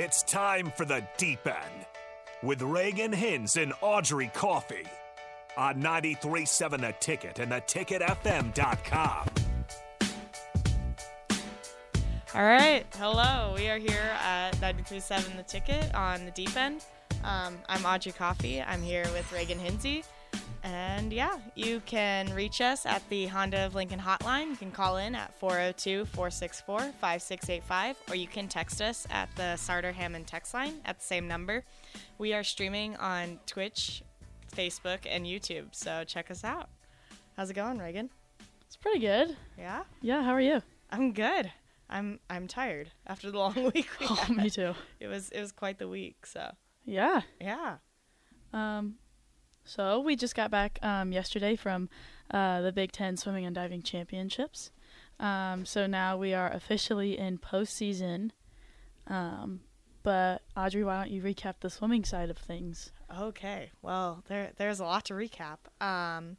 It's time for the deep end with Reagan Hins and Audrey Coffee on 93.7 The Ticket and theticketfm.com. All right, hello. We are here at 93.7 The Ticket on the deep end. Um, I'm Audrey Coffee. I'm here with Reagan Hinsey. And yeah, you can reach us at the Honda of Lincoln hotline. You can call in at 402 464 5685, or you can text us at the Sartor Hamann text line at the same number. We are streaming on Twitch, Facebook, and YouTube, so check us out. How's it going, Reagan? It's pretty good. Yeah? Yeah, how are you? I'm good. I'm I'm tired after the long week we Oh, me too. It was it was quite the week, so Yeah. yeah. Um, so we just got back um, yesterday from uh, the Big Ten Swimming and Diving Championships. Um, so now we are officially in postseason. Um, but Audrey, why don't you recap the swimming side of things? Okay. Well, there there's a lot to recap. Um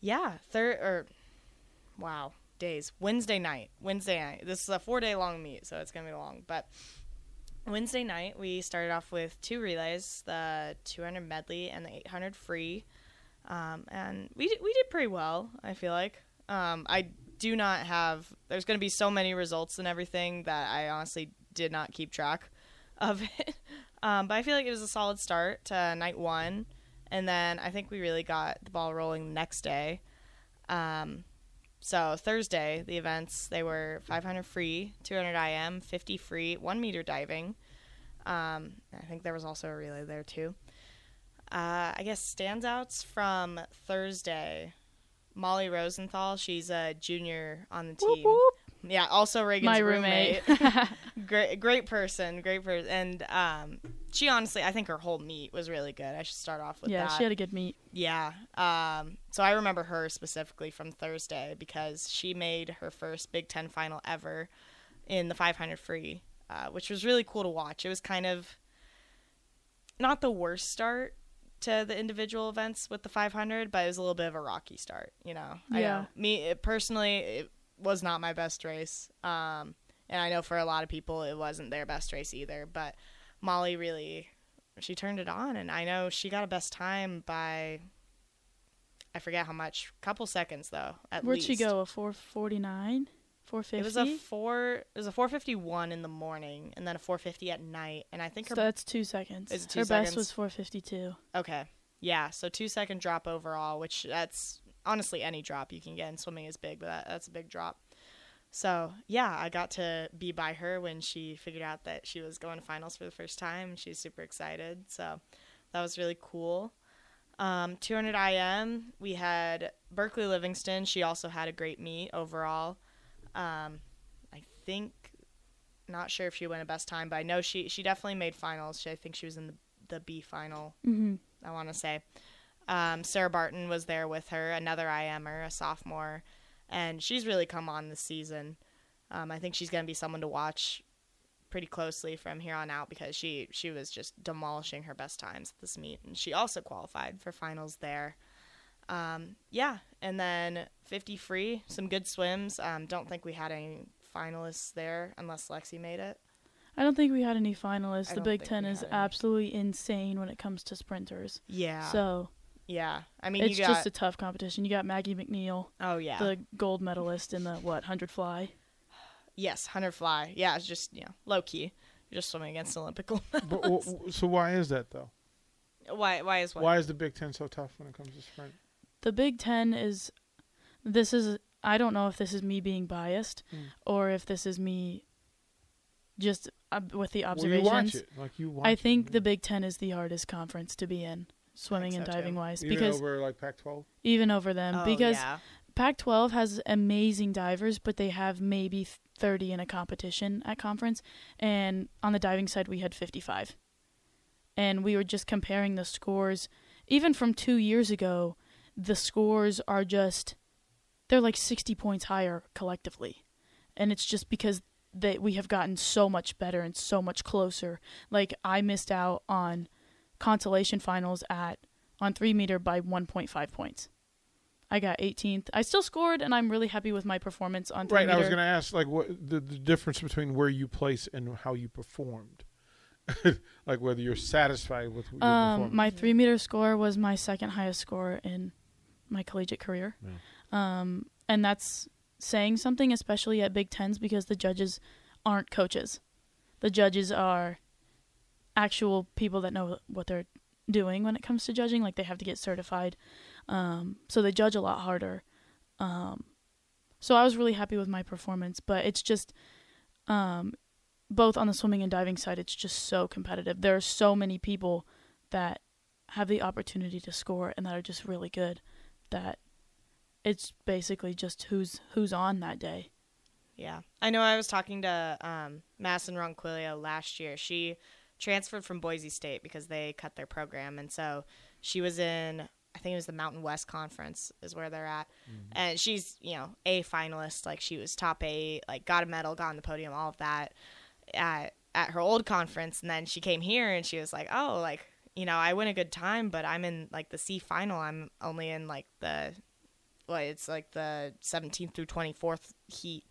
yeah, third or wow, days. Wednesday night. Wednesday night. This is a 4-day long meet, so it's to be long, but Wednesday night we started off with two relays, the 200 medley and the 800 free. Um, and we did, we did pretty well, I feel like. Um, I do not have there's going to be so many results and everything that I honestly did not keep track of it. Um, but I feel like it was a solid start to night one, and then I think we really got the ball rolling the next day. Um, so Thursday, the events they were 500 free, 200 IM, 50 free, one meter diving. Um, I think there was also a relay there too. Uh, I guess standouts from Thursday. Molly Rosenthal, she's a junior on the team. Whoop, Yeah, also Reagan's My roommate. great, great person, great person, and um, she honestly, I think her whole meet was really good. I should start off with yeah, that. she had a good meet. Yeah. Um, so I remember her specifically from Thursday because she made her first Big Ten final ever in the 500 free, uh, which was really cool to watch. It was kind of not the worst start to the individual events with the 500, but it was a little bit of a rocky start. You know, Yeah. know. me it, personally, it was not my best race, um, and I know for a lot of people it wasn't their best race either. But Molly really she turned it on and i know she got a best time by i forget how much couple seconds though at Where'd least she go? A 449? 450? it was a four it was a 451 in the morning and then a 450 at night and i think her so that's two seconds. Is two her seconds? best was 452. okay yeah so two second drop overall which that's honestly any drop you can get in swimming is big but that, that's a big drop so yeah i got to be by her when she figured out that she was going to finals for the first time. She's super excited. So that was really cool. Um, 200 im we had berkeley livingston. She also had a great meet overall. Um, i think not sure if she went a best time but i know she she definitely made finals. She, i think she was in the, the b final Mm-hmm. I want to say. Um, Sarah Barton was there with her, another IMer, a sophomore, and she's really come on this season. Um, I think she's going to be someone to watch pretty closely from here on out because she she was just demolishing her best times at this meet, and she also qualified for finals there. Um, yeah, and then 50 free, some good swims. Um, don't think we had any finalists there unless Lexi made it. I don't think we had any finalists. I The Big Ten is any. absolutely insane when it comes to sprinters. Yeah. So yeah. I mean, it's you got. just a tough competition. You got Maggie MacNeil, oh yeah. the gold medalist in the what hundred fly. Yes, hunter fly. Yeah, it's just you know low key. You're just swimming against an Olympic gold But, medalist. w- w- so why is that though? Why? Why is what? Why is the Big Ten so tough when it comes to sprint? The Big Ten is. This is. I don't know if this is me being biased, Mm. or if this is me. Just uh, with the Well, observations. you watch it like you watch I it, think yeah. the Big Ten is the hardest conference to be in, swimming and so, too. diving wise, even because over like Pac-12. even over them, oh, because yeah. Pac-12 has amazing divers, but they have maybe 30 in a competition at conference, and on the diving side we had 55. And we were just comparing the scores, even from two years ago. The scores are just, they're like 60 points higher collectively, and it's just because that we have gotten so much better and so much closer. Like I missed out on consolation finals at on three meter by 1.5 points. I got 18th. I still scored, and I'm really happy with my performance on three Right. I was going to ask, like, what the, the difference between where you place and how you performed, like whether you're satisfied with your Um, my three meter score was my second highest score in my collegiate career. Um, and that's saying something, especially at Big Tens, because the judges aren't coaches. The judges are actual people that know what they're doing when it comes to judging. Like they have to get certified. Um, so they judge a lot harder. Um, so I was really happy with my performance, but it's just, um, both on the swimming and diving side, it's just so competitive. There are so many people that have the opportunity to score and that are just really good that it's basically just who's who's on that day. Yeah. I know I was talking to um, Madison Ronquillo last year. She transferred from Boise State because they cut their program. And so she was in, I think it was the Mountain West Conference, is where they're at. Mm-hmm. And she's, you know, a finalist. Like she was top eight, like got a medal, got on the podium, all of that at, at her old conference. And then she came here and she was like, oh, like, you know, I win a good time, but I'm in like the C final. I'm only in like the, well, it's like the 17th through 24th heat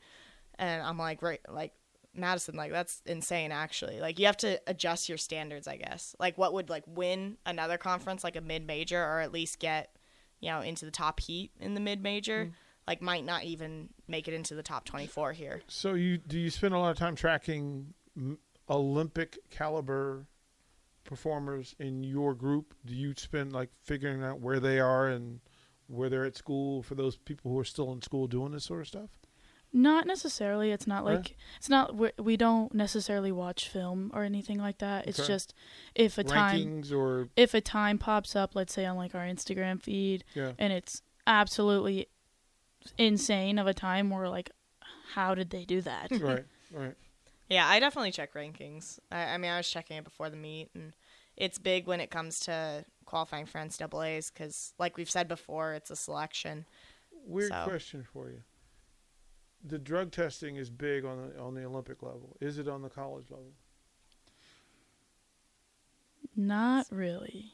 and I'm like, right, like Madison, like that's insane. Actually, like you have to adjust your standards, I guess. Like, what would like win another conference, like a mid major, or at least get, you know, into the top heat in the mid major, mm. like might not even make it into the top 24 here. So you do you spend a lot of time tracking Olympic caliber performers in your group? Do you spend like figuring out where they are and where they're at school for those people who are still in school doing this sort of stuff? Not necessarily. It's not Right. like it's not we we don't necessarily watch film or anything like that. It's Okay. just if a time or if a time pops up, let's say on like our Instagram feed, yeah, and it's absolutely insane of a time, we're like, how did they do that? right, right. Yeah, I definitely check rankings. I, I mean, I was checking it before the meet, and it's big when it comes to qualifying for NCAA's because, like we've said before, it's a selection. Weird So- question for you. The drug testing is big on the on the Olympic level. Is it on the college level? Not really.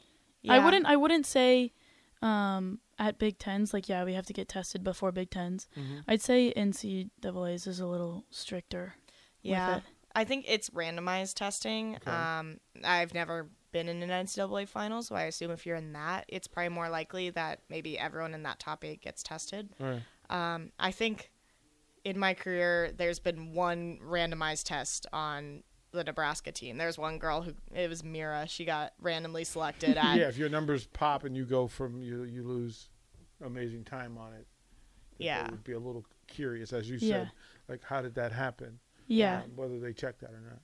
I wouldn't. I wouldn't say um, at Big Tens like yeah we have to get tested before Big 10s Mm-hmm. I'd say NCAA's is a little stricter. with Yeah, it. I think it's randomized testing. Okay. Um, I've never been in an NCAA final, so I assume if you're in that, it's probably more likely that maybe everyone in that top eight gets tested. Right. Um, I think in my career, there's been one randomized test on the Nebraska team. There's one girl who it was Mira. She got randomly selected at yeah, if your numbers pop and you go from you you lose amazing time on it. Yeah. I would be a little curious, as you Yeah. said, like how did that happen? Yeah. Um, whether they checked that or not.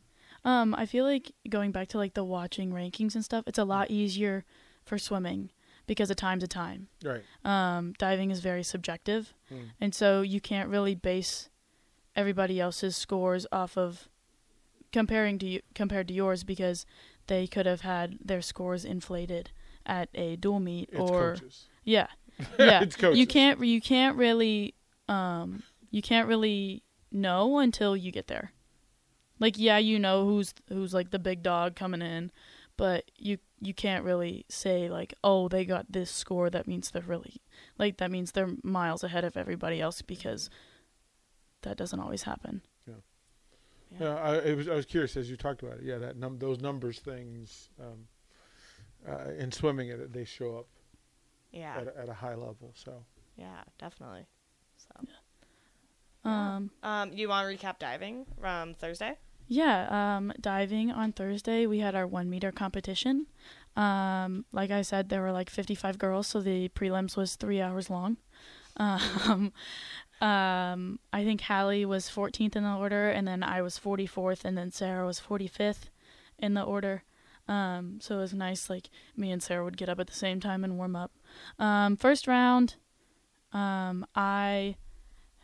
Um, I feel like going back to like the watching rankings and stuff, it's a lot easier for swimming because of time to time. Right. Um, diving is very subjective, Hmm. and so you can't really base everybody else's scores off of comparing to you, compared to yours because they could have had their scores inflated at a dual meet It's or coaches. yeah, yeah. It's coaches. You can't you can't really um you can't really know until you get there. Like yeah, you know who's who's like the big dog coming in, but you you can't really say like, "Oh, they got this score that means they're really like that means they're miles ahead of everybody else because that doesn't always happen." Yeah, yeah. I, it was, I was curious as you talked about it. Yeah, that num- those numbers things um, uh, in swimming, it they show up yeah, at, a, at a high level. So yeah, definitely. So, Um um, you want to recap diving from Thursday? Yeah, um, diving on Thursday, we had our one meter competition. Um, like I said, there were like 55 girls, so the prelims was three hours long. Um, um, I think Hallie was 14th in the order, and then I was 44th, and then Sarah was 45th in the order. Um, so it was nice, like me and Sarah would get up at the same time and warm up. Um, first round, um, I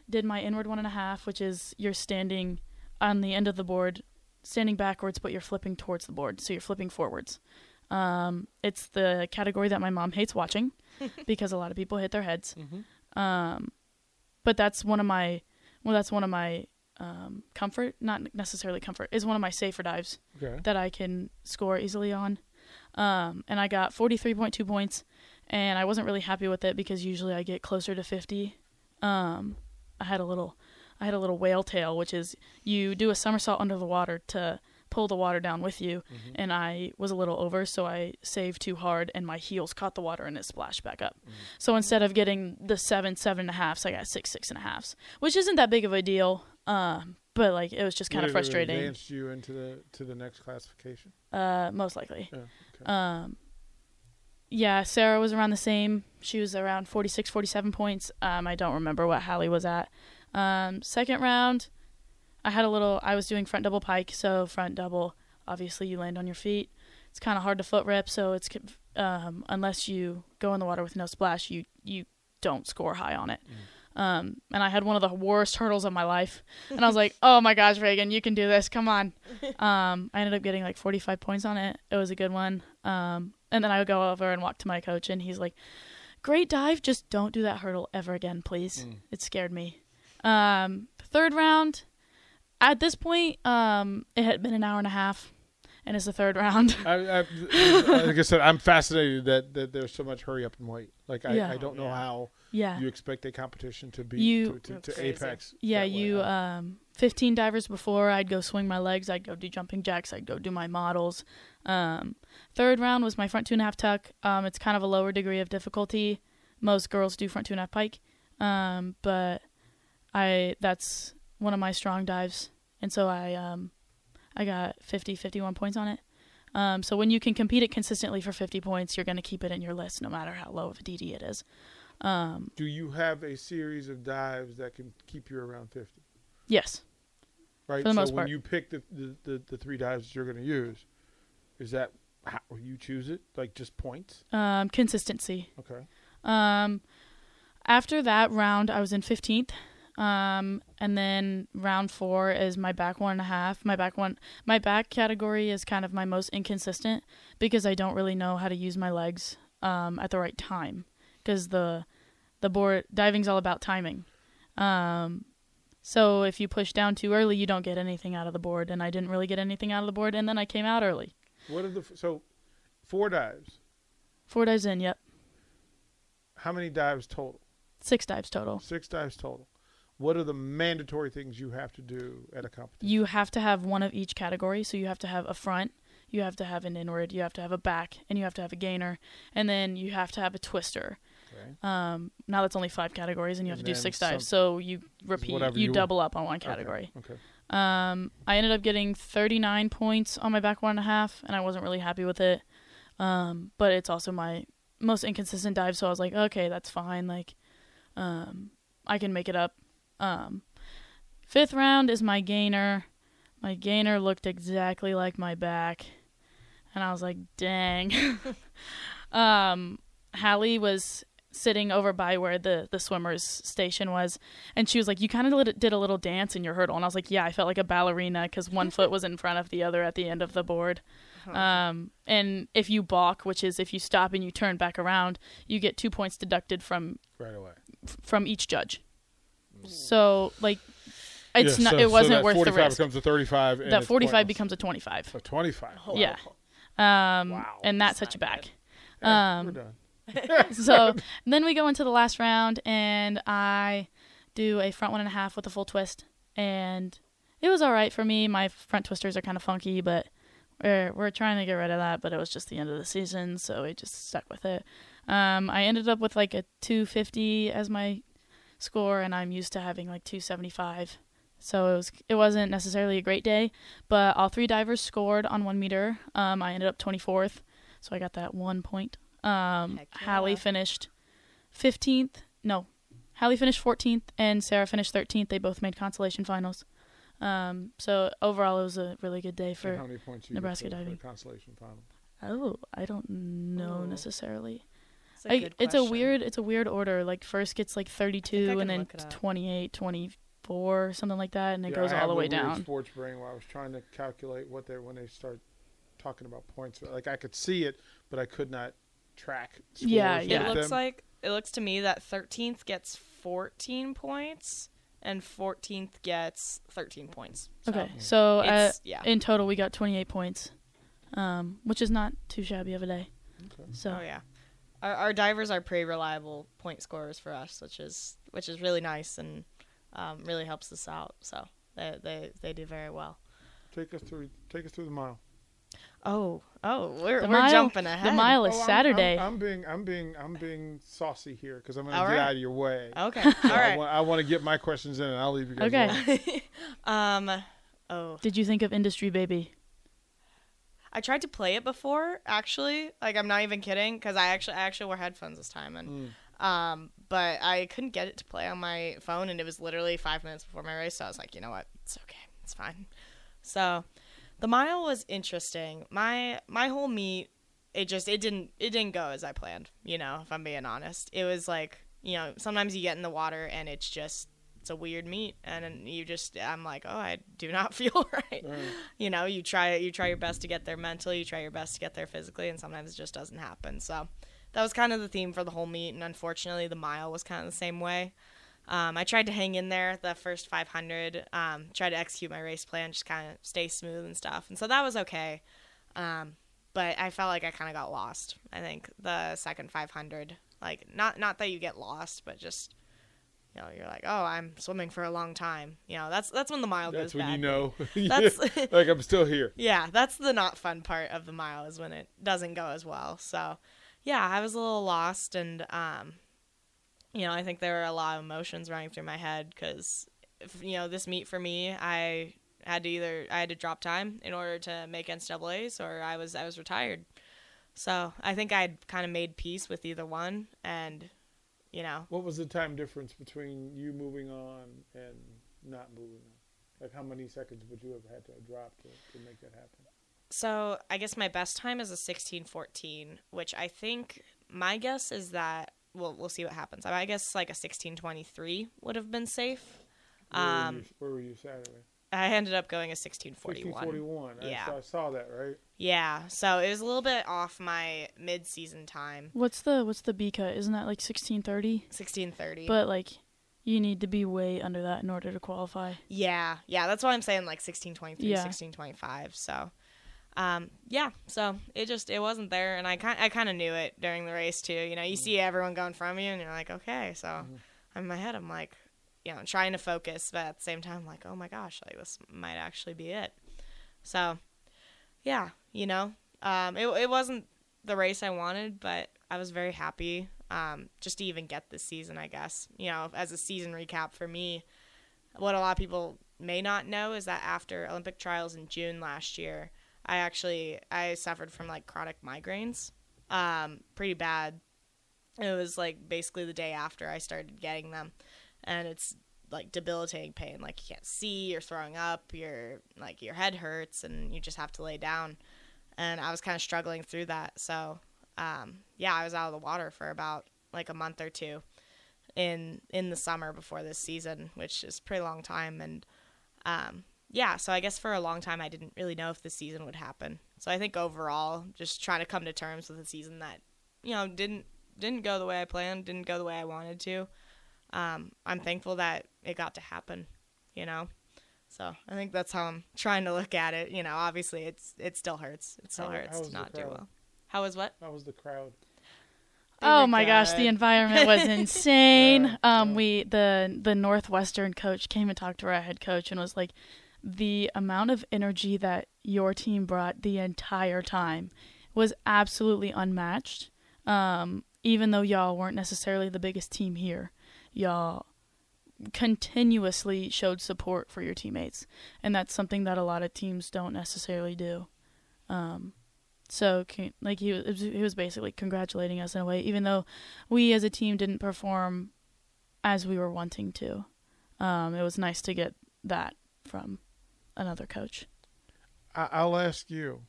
did my inward one and a half, which is you're standing on the end of the board, standing backwards, but you're flipping towards the board, so you're flipping forwards. Um, it's the category that my mom hates watching because a lot of people hit their heads. Um, but that's one of my, well, that's one of my um, comfort, not necessarily comfort, is one of my safer dives okay, that I can score easily on. Um, and I got 43.2 points, and I wasn't really happy with it because usually I get closer to 50. Um, I had a little, I had a little whale tail, which is you do a somersault under the water to pull the water down with you, Mm-hmm. and I was a little over, so I saved too hard, and my heels caught the water and it splashed back up. Mm. So instead of getting the seven, seven and a halfs, I got six, six and a halfs, which isn't that big of a deal. Um, but like it was just kind of frustrating. Advanced you into the to the next classification. Uh, most likely. Yeah. Okay. Um, yeah, Sarah was around the same. She was around 46, 47 points. Um, I don't remember what Hallie was at. Um, second round, I had a little. I was doing front double pike, so front double. Obviously, you land on your feet. It's kind of hard to foot rip, so it's um, unless you go in the water with no splash, you you don't score high on it. Um, and I had one of the worst hurdles of my life, and I was like, "Oh my gosh, Reagan, you can do this! Come on!" Um, I ended up getting like 45 points on it. It was a good one. Um, and then I would go over and walk to my coach, and he's like, "Great dive, just don't do that hurdle ever again, please." Mm. It scared me. Um, third round. At this point, um, it had been an hour and a half, and it's the third round. I, I, like I said, I'm fascinated that, that there's so much hurry up and wait. Like I, Yeah. I don't know Yeah. how yeah. you expect a competition to be You- to, to, to apex. Yeah, you um 15 divers before I'd go swing my legs, I'd go do jumping jacks, I'd go do my models. Um third round was my front two and a half tuck. Um it's kind of a lower degree of difficulty. Most girls do front two and a half pike. Um but I that's one of my strong dives. And so I um I got 50 51 points on it. Um so when you can compete it consistently for 50 points, you're going to keep it in your list no matter how low of a DD it is. Um Do you have a series of dives that can keep you around 50? yes. Right. For the so most when part. you pick the, the, the, the three dives that you're going to use, is that how you choose it? Like just points? Um consistency. Okay. Um, after that round, I was in 15th. Um, and then round four is my back one and a half. My back one, my back category is kind of my most inconsistent because I don't really know how to use my legs um, at the right time because the the board diving's all about timing. Um, so if you push down too early, you don't get anything out of the board, and I didn't really get anything out of the board, and then I came out early. What are the so four dives? Four dives in, yep, How many dives total? six dives total. Six dives total. What are the mandatory things you have to do at a competition? you have to have one of each category. So you have to have a front, you have to have an inward, you have to have a back, and you have to have a gainer, and then you have to have a twister. Okay. Um, now that's only five categories, and you have And to do six dives. So you repeat, you you- double up on one Okay, category. Okay. Um, I ended up getting 39 points on my back one and a half, and I wasn't really happy with it. Um, but it's also my most inconsistent dive, so I was like, okay, that's fine. Like, um, I can make it up. Um, fifth round is my gainer. My gainer looked exactly like my back, and I was like, dang. um, Hallie was sitting over by where the the swimmers station was and she was like you kind of did a little dance in your hurdle and i was like yeah i felt like a ballerina because one foot was in front of the other at the end of the board um, and if you balk which is if you stop and you turn back around you get two points deducted from Right away. f- from each judge so like it's Yeah, not so- it wasn't that worth the 45 risk becomes a 35. and that 45 pointless. becomes a 25 a 25. Yeah. um Wow. and that That's sets you back. Yeah, um, we're done. so then we go into the last round and I do a front one and a half with a full twist and it was all right for me. My front twisters are kind of funky, but we're we're trying to get rid of that. But it was just the end of the season, so we just stuck with it. Um, I ended up with like a 250 as my score, and I'm used to having like 275. So it was it wasn't necessarily a great day, but all three divers scored on one meter. Um, I ended up 24th, so I got that one point. Um, yeah. Hallie finished 15th. No, Hallie finished 14th, and Sarah finished 13th. They both made consolation finals. Um, so overall, it was a really good day for. how many points you Nebraska diving. For consolation final? Oh, I don't know Ooh. necessarily. It's a, I, good it's a weird it's a weird order. Like first gets like I 32 and then look 28, 24, something like that and it Yeah, goes I all have the a way weird down. Sports brain where I was trying to calculate what they when they start talking about points. Like I could see it, but I could not track. Yeah, yeah. It looks them. like it looks to me that 13th gets 14 points and 14th gets 13 points. So Okay. So uh, yeah. in total we got 28 points. Um which is not too shabby of a day. Okay. So Oh yeah. Our, our divers are pretty reliable point scorers for us, which is which is really nice and um, really helps us out. So they they they do very well. Take us through. Take us through the mile. Oh, oh, we're The we're mile- jumping ahead. The mile is Oh, I'm- Saturday. I'm, I'm being. I'm being. I'm being saucy here because I'm going to get right. out of your way. Okay, So all I, right. want, I want to get my questions in, and I'll leave you guys. Okay. um, oh, Did you think of Industry Baby? I tried to play it before. Actually, like I'm not even kidding, because I actually I actually wore headphones this time, and Mm. um, but I couldn't get it to play on my phone, and it was literally five minutes before my race. So I was like, you know what, it's okay, it's fine. So, the mile was interesting. My my whole meet, it just it didn't it didn't go as I planned. You know, if I'm being honest, it was like you know sometimes you get in the water and it's just it's a weird meet, and you just I'm like, oh, I do not feel right. Right. You know, you try you try your best to get there mentally, you try your best to get there physically, and sometimes it just doesn't happen. So that was kind of the theme for the whole meet, and unfortunately, the mile was kind of the same way. Um, I tried to hang in there the first 500, um, tried to execute my race plan, just kind of stay smooth and stuff, and so that was okay. Um, but I felt like I kind of got lost. I think the second 500, like not not that you get lost, but just you know, you're like, oh, I'm swimming for a long time. You know, that's that's when the mile That's goes when bad. you know. That's like I'm still here. yeah, that's the not fun part of the mile is when it doesn't go as well. So, yeah, I was a little lost, and um, you know, I think there were a lot of emotions running through my head because, you know, this meet for me, I had to either I had to drop time in order to make NCAA's, or I was I was retired. So I think I'd kind of made peace with either one, and you know, What was the time difference between you moving on and not moving on? Like how many seconds would you have had to drop to, to make that happen? So I guess my best time is a sixteen fourteen, which I think my guess is that well we'll see what happens. I guess like a sixteen twenty three would have been safe. Where, were, Um, you, where were you Saturday? I ended up going a sixteen forty one. 1641. I Yeah. saw, I saw that, right? Yeah, so it was a little bit off my mid season time, What's the what's the B cut? Isn't that like sixteen thirty? sixteen thirty. But like, you need to be way under that in order to qualify. Yeah, yeah, that's why I'm saying like 1623, Yeah. 1625. So, um, yeah, so it just it wasn't there, and I kind I kind of knew it during the race too. You know, you see everyone going from you, and you're like, okay, so in my head, I'm like, you know, trying to focus, but at the same time, like, oh my gosh, like this might actually be it. So, yeah, you know, um, it it wasn't the race I wanted, but I was very happy um, just to even get this season. I guess you know, as a season recap for me, what a lot of people may not know is that after Olympic trials in June last year, I actually I suffered from like chronic migraines, um, pretty bad. It was like basically the day after I started getting them, and it's like debilitating pain. Like you can't see, you're throwing up, your like your head hurts, and you just have to lay down. And I was kind of struggling through that, so um, yeah, I was out of the water for about like a month or two in in the summer before this season, which is pretty long time. And um, yeah, so I guess for a long time I didn't really know if the season would happen. So I think overall, just trying to come to terms with a season that you know didn't didn't go the way I planned, didn't go the way I wanted to. Um, I'm thankful that it got to happen. You know. So I think that's how I'm trying to look at it. You know, obviously it's it still hurts. It still How- hurts how to not do well. How was what? How was the crowd? They oh were my gosh, the environment was insane. Yeah, um, yeah. we the the Northwestern coach came and talked to our head coach and was like, the amount of energy that your team brought the entire time was absolutely unmatched. Um, even though y'all weren't necessarily the biggest team here, y'all continuously showed support for your teammates, and that's something that a lot of teams don't necessarily do. Um, so, like he was, he was basically congratulating us in a way, even though we as a team didn't perform as we were wanting to. Um, it was nice to get that from another coach. I'll ask you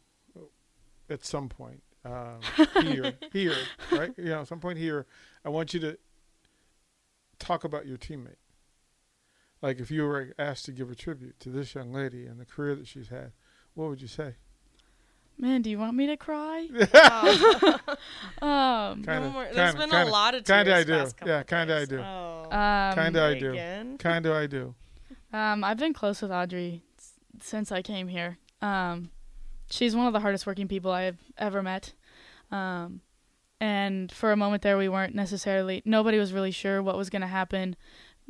at some point um, here, here, right? You know, at some point here, I want you to talk about your teammate. Like, if you were asked to give a tribute to this young lady and the career that she's had, what would you say? Man, do you want me to cry? Oh, Um, Kinda, no more- kinda, There's been kinda, a lot of tears kinda I do. Yeah, kinda I do. Oh, um, Kinda I do. Kind of, I do. Um, I've been close with Audrey s- since I came here. Um, she's one of the hardest working people I've ever met. Um, and for a moment there, we weren't necessarily. Nobody was really sure what was going to happen.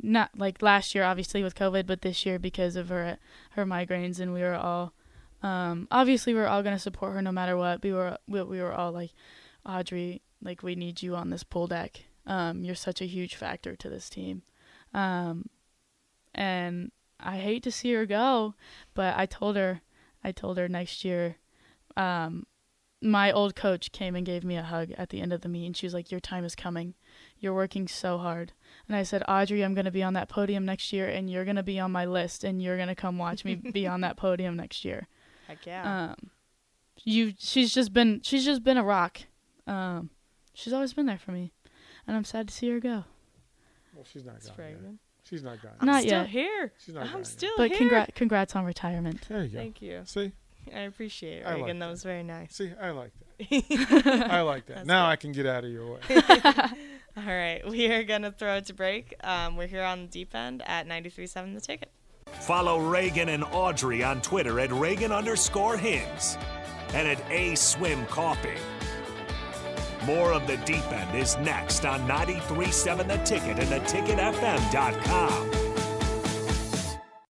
Not like last year, obviously with COVID, but this year because of her her migraines, and we were all. Um, obviously, we were all going to support her no matter what. We were we, we were all like, Audrey, like we need you on this pull deck. Um, you're such a huge factor to this team. Um, and I hate to see her go, but I told her, I told her next year, um, my old coach came and gave me a hug at the end of the meet, and she was like, "Your time is coming. You're working so hard." And I said, "Audrey, I'm going to be on that podium next year, and you're going to be on my list, and you're going to come watch me be on that podium next year." Heck yeah. Um, you, she's just been, she's just been a rock. Um, she's always been there for me, and I'm sad to see her go. Well, she's not That's gone very yet. She's not gone. Not still yet. here. She's not gone I'm yet. still But here. congrats, congrats on retirement. There you go. Thank you. See, I appreciate it, I like Reagan. that that. was very nice. see, I like that. I like that. That's now good. I can get out of your way. All right, we are gonna throw it to break. Um, we're here on the deep end at 93.7 The Ticket. Follow Reagan and Audrey on Twitter at Reagan underscore Hins and at A Swim Coffee. More of the deep end is next on 93.7 The Ticket and theticketfm.com.